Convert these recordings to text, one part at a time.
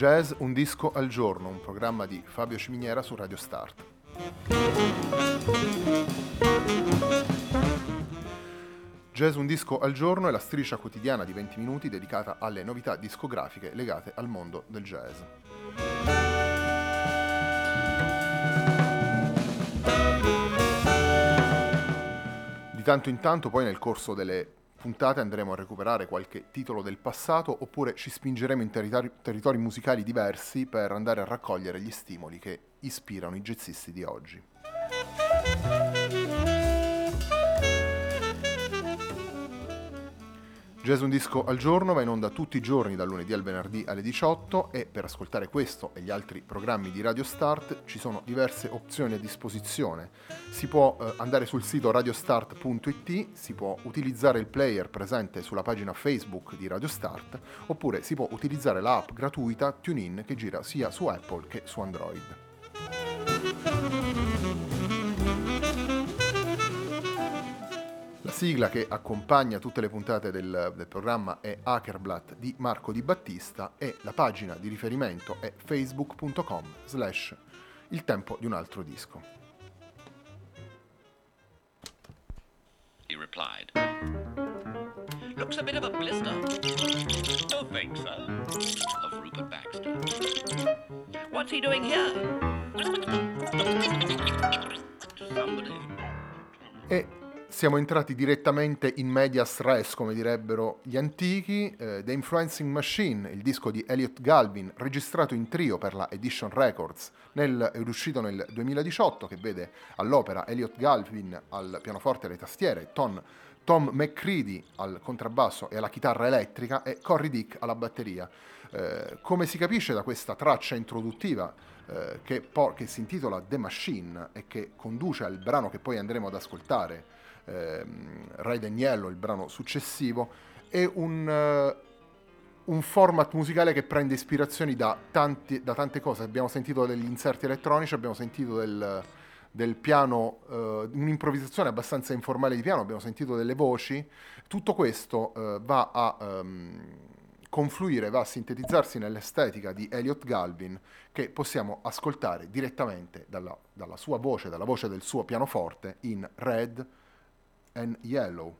Jazz Un disco al giorno, un programma di Fabio Ciminiera su Radio Start. Jazz Un disco al giorno è la striscia quotidiana di 20 minuti dedicata alle novità discografiche legate al mondo del jazz. Di tanto in tanto poi nel corso delle puntate andremo a recuperare qualche titolo del passato oppure ci spingeremo in territori, territori musicali diversi per andare a raccogliere gli stimoli che ispirano i jazzisti di oggi. Jazz Un Disco al giorno va in onda tutti i giorni dal lunedì al venerdì alle 18 e per ascoltare questo e gli altri programmi di Radio Start ci sono diverse opzioni a disposizione. Si può eh, andare sul sito radiostart.it, si può utilizzare il player presente sulla pagina Facebook di Radio Start oppure si può utilizzare l'app gratuita TuneIn che gira sia su Apple che su Android. Sigla che accompagna tutte le puntate del, del, programma è Hackerblatt di Marco Di Battista e la pagina di riferimento è facebook.com slash il tempo di un altro disco. He replied, Looks a bit of a blister. Don't think so. Of Rupert Baxter. What's he doing here? Somebody. E siamo entrati direttamente in medias res, come direbbero gli antichi. Eh, The Influencing Machine, il disco di Elliot Galvin, registrato in trio per la Edition Records, nel, uscito nel 2018, che vede all'opera Elliot Galvin al pianoforte e alle tastiere, Tom, Tom McCready al contrabbasso e alla chitarra elettrica e Corey Dick alla batteria. Eh, come si capisce da questa traccia introduttiva, eh, che, po- che si intitola The Machine e che conduce al brano che poi andremo ad ascoltare, ehm, and Yellow, il brano successivo, è un, uh, un, format musicale che prende ispirazioni da, tanti, da, tante cose. Abbiamo sentito degli inserti elettronici, abbiamo sentito del, del piano, uh, un'improvvisazione abbastanza informale di piano, abbiamo sentito delle voci. Tutto questo uh, va a... Um, confluire, va a sintetizzarsi nell'estetica di Elliot Galvin che possiamo ascoltare direttamente dalla, dalla, sua voce, dalla voce del suo pianoforte in Red, and yellow.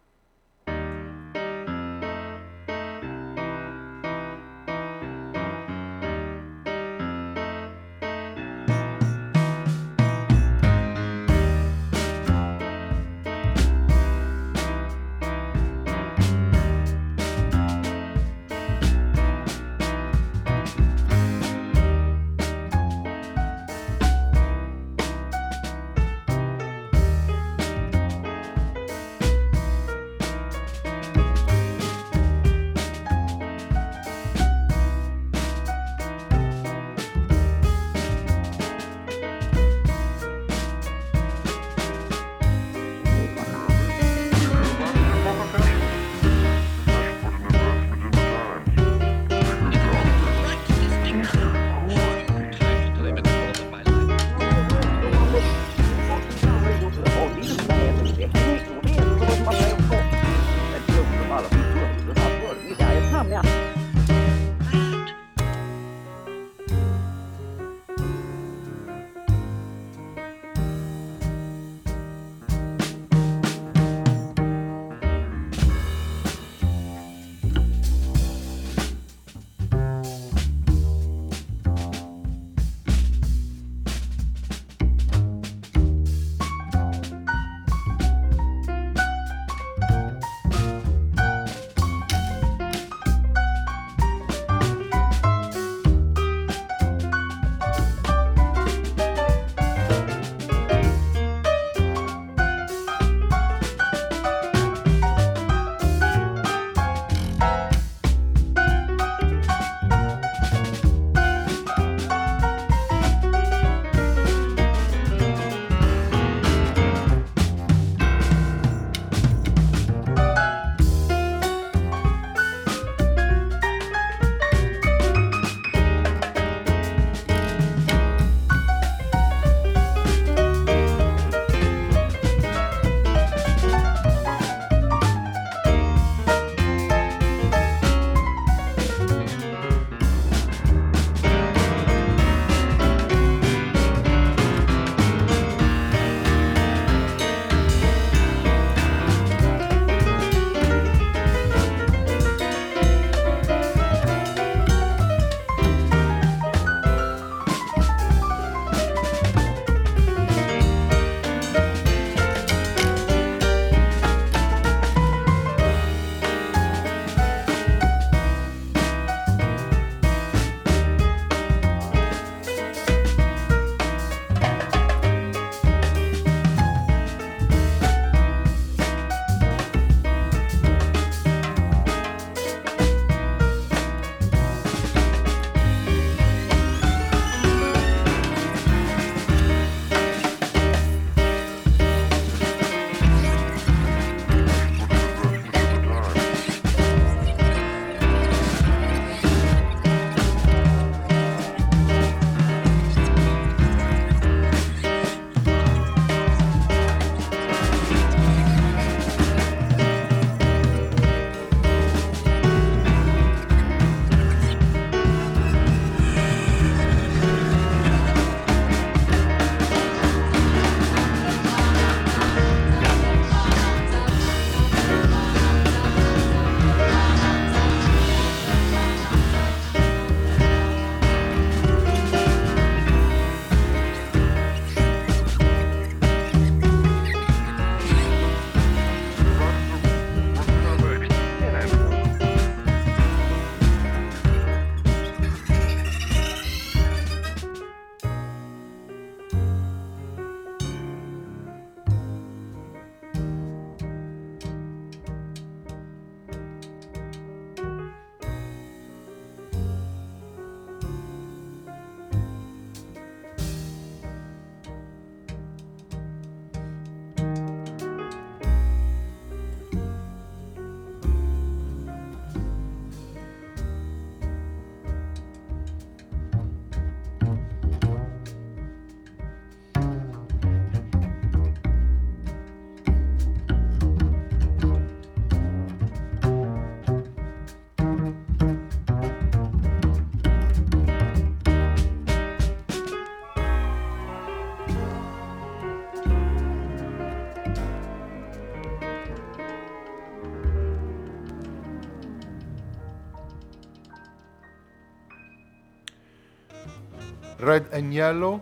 Red and Yellow,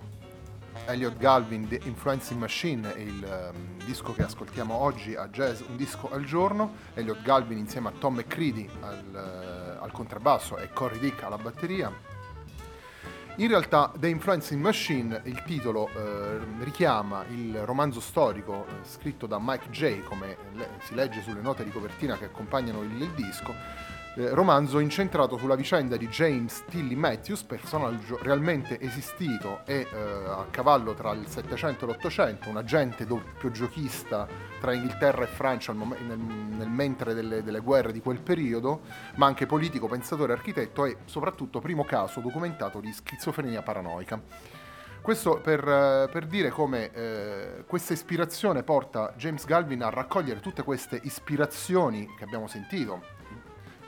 Elliot Galvin, The Influencing Machine è il um, disco che ascoltiamo oggi a Jazz Un Disco al Giorno. Elliot Galvin insieme a Tom McCready al, uh, al contrabbasso e Cory Dick alla batteria. In realtà The Influencing Machine, il titolo eh, richiama il romanzo storico eh, scritto da Mike J, come le- si legge sulle note di copertina che accompagnano il, il disco, eh, romanzo incentrato sulla vicenda di James Tilly Matthews, personaggio realmente esistito e eh, a cavallo tra il Settecento e l'Ottocento, un agente doppio giochista tra Inghilterra e Francia nel, nel, nel mentre delle, delle, guerre di quel periodo, ma anche politico, pensatore, architetto e soprattutto primo caso documentato di schizofrenia paranoica. Questo per, eh, per dire come eh, questa ispirazione porta James Galvin a raccogliere tutte queste ispirazioni che abbiamo sentito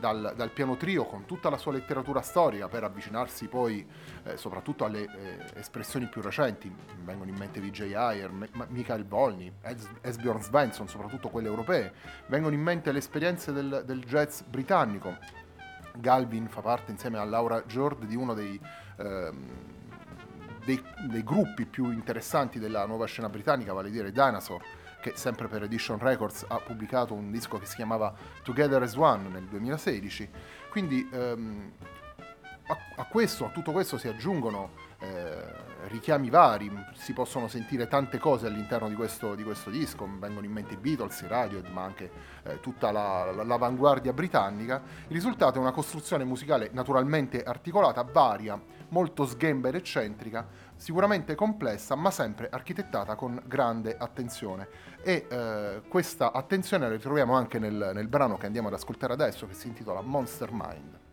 dal, dal, piano trio con tutta la sua letteratura storica per avvicinarsi poi eh, soprattutto alle eh, espressioni più recenti, vengono in mente Vijay Ayer, M- Michael Volny, es- Esbjorn Svensson, soprattutto quelle europee, vengono in mente le esperienze del, del jazz britannico. Galvin fa parte insieme a Laura Jord di uno dei, ehm, dei, dei gruppi più interessanti della nuova scena britannica, vale a dire Dinosaur, che sempre per Edition Records ha pubblicato un disco che si chiamava Together as One nel 2016. Quindi ehm, a, a, questo, a tutto questo si aggiungono eh, richiami vari, si possono sentire tante cose all'interno di questo, di questo disco, vengono in mente i Beatles, i Radiohead, ma anche eh, tutta la, la, l'avanguardia britannica. Il risultato è una costruzione musicale naturalmente articolata, varia, molto sghemba ed eccentrica, sicuramente complessa, ma sempre architettata con grande attenzione. E eh, questa attenzione la ritroviamo anche nel, nel brano che andiamo ad ascoltare adesso, che si intitola Monster Mind.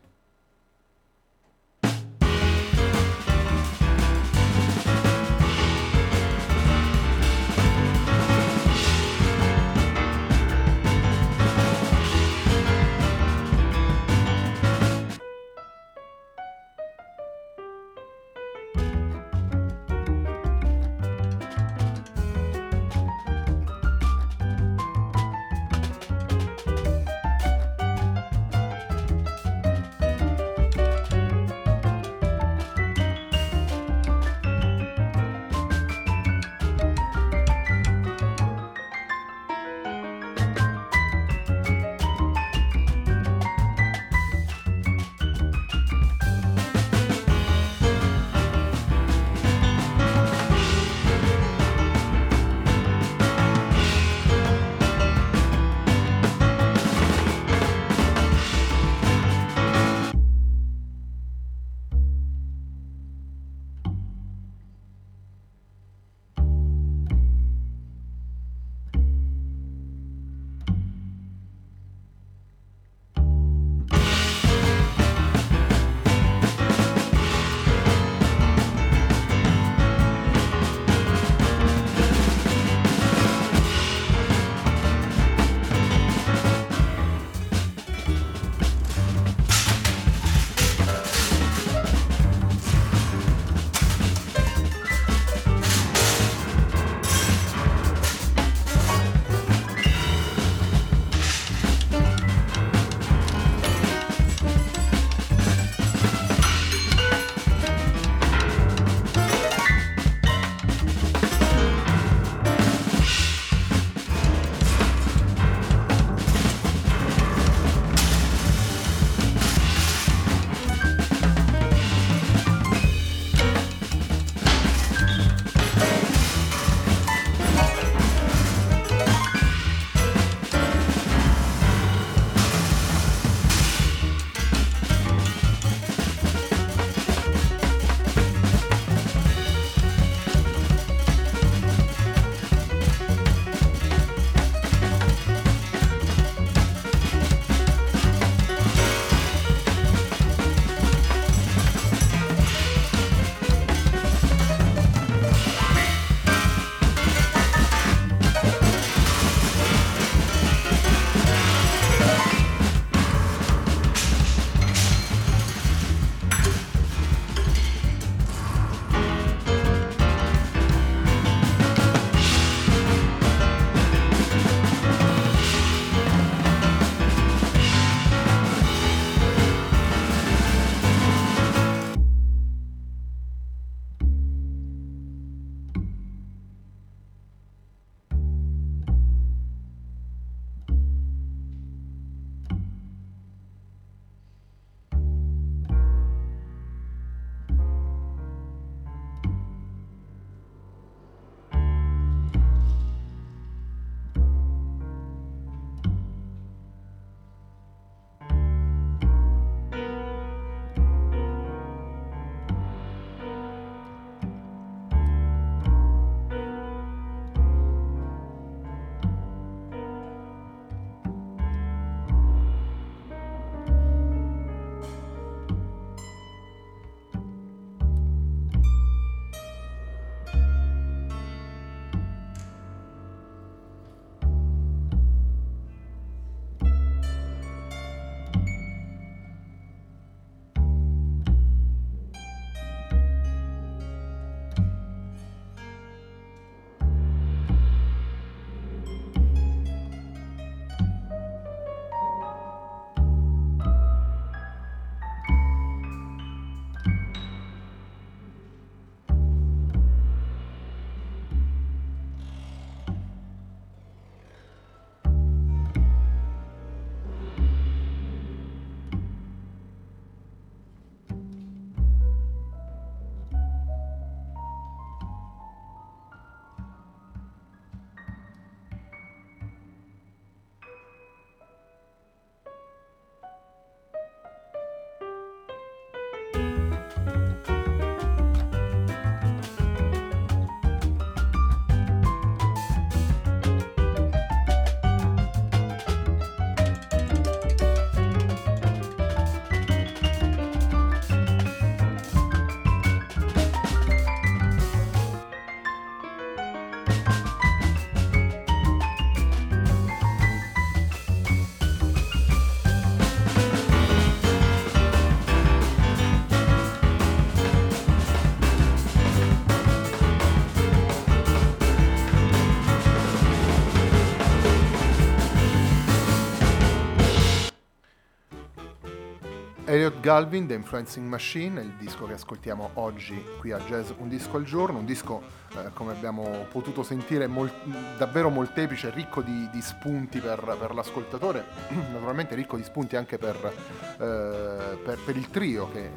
Galvin, The Influencing Machine, il disco che ascoltiamo oggi qui a Jazz Un Disco al Giorno, un disco eh, come abbiamo potuto sentire molt, davvero molteplice, ricco di, di spunti per, per, l'ascoltatore, naturalmente ricco di spunti anche per, eh, per, per il trio che eh,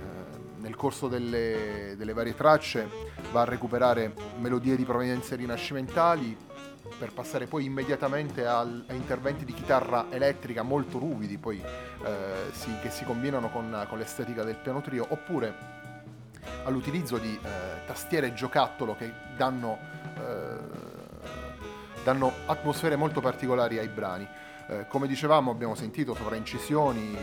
nel corso delle, delle varie tracce va a recuperare melodie di provenienze rinascimentali, per passare poi immediatamente al, a interventi di chitarra elettrica molto ruvidi, poi eh, si, che si combinano con, con, l'estetica del piano trio, oppure all'utilizzo di eh, tastiere giocattolo che danno, eh, danno, atmosfere molto particolari ai brani. Eh, come dicevamo abbiamo sentito sovraincisioni,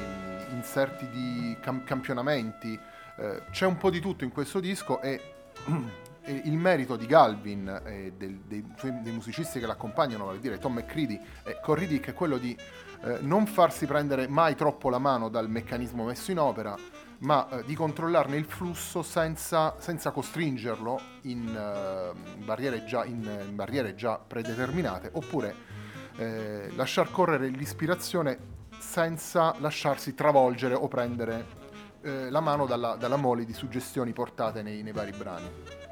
inserti di cam- campionamenti, eh, c'è un po' di tutto in questo disco e il merito di Galvin e del, dei, dei, musicisti che l'accompagnano, vale a dire Tom McCready e Corey Dick, è quello di eh, non farsi prendere mai troppo la mano dal meccanismo messo in opera, ma eh, di controllarne il flusso senza, senza costringerlo in, uh, barriere già, in, in, barriere già, predeterminate, oppure eh, lasciar correre l'ispirazione senza lasciarsi travolgere o prendere eh, la mano dalla, dalla, mole di suggestioni portate nei, nei vari brani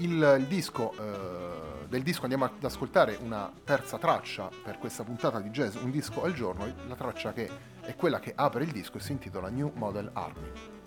il, il disco, eh, del disco andiamo ad ascoltare una terza traccia per questa puntata di jazz, un disco al giorno, la traccia che è quella che apre il disco e si intitola New Model Army.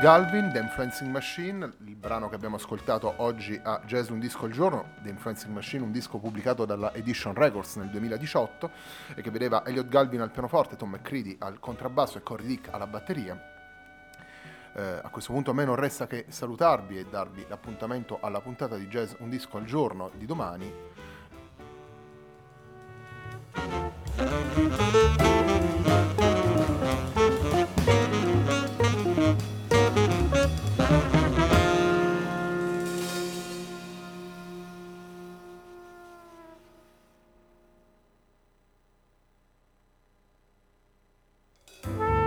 Galvin, The Influencing Machine, il brano che abbiamo ascoltato oggi a Jazz Un Disco al Giorno, The Influencing Machine, un disco pubblicato dalla Edition Records nel 2018 e che vedeva Elliot Galvin al pianoforte, Tom McCready al contrabbasso e Cory Dick alla batteria. Eh, a questo punto a me non resta che salutarvi e darvi l'appuntamento alla puntata di Jazz Un Disco al Giorno di domani.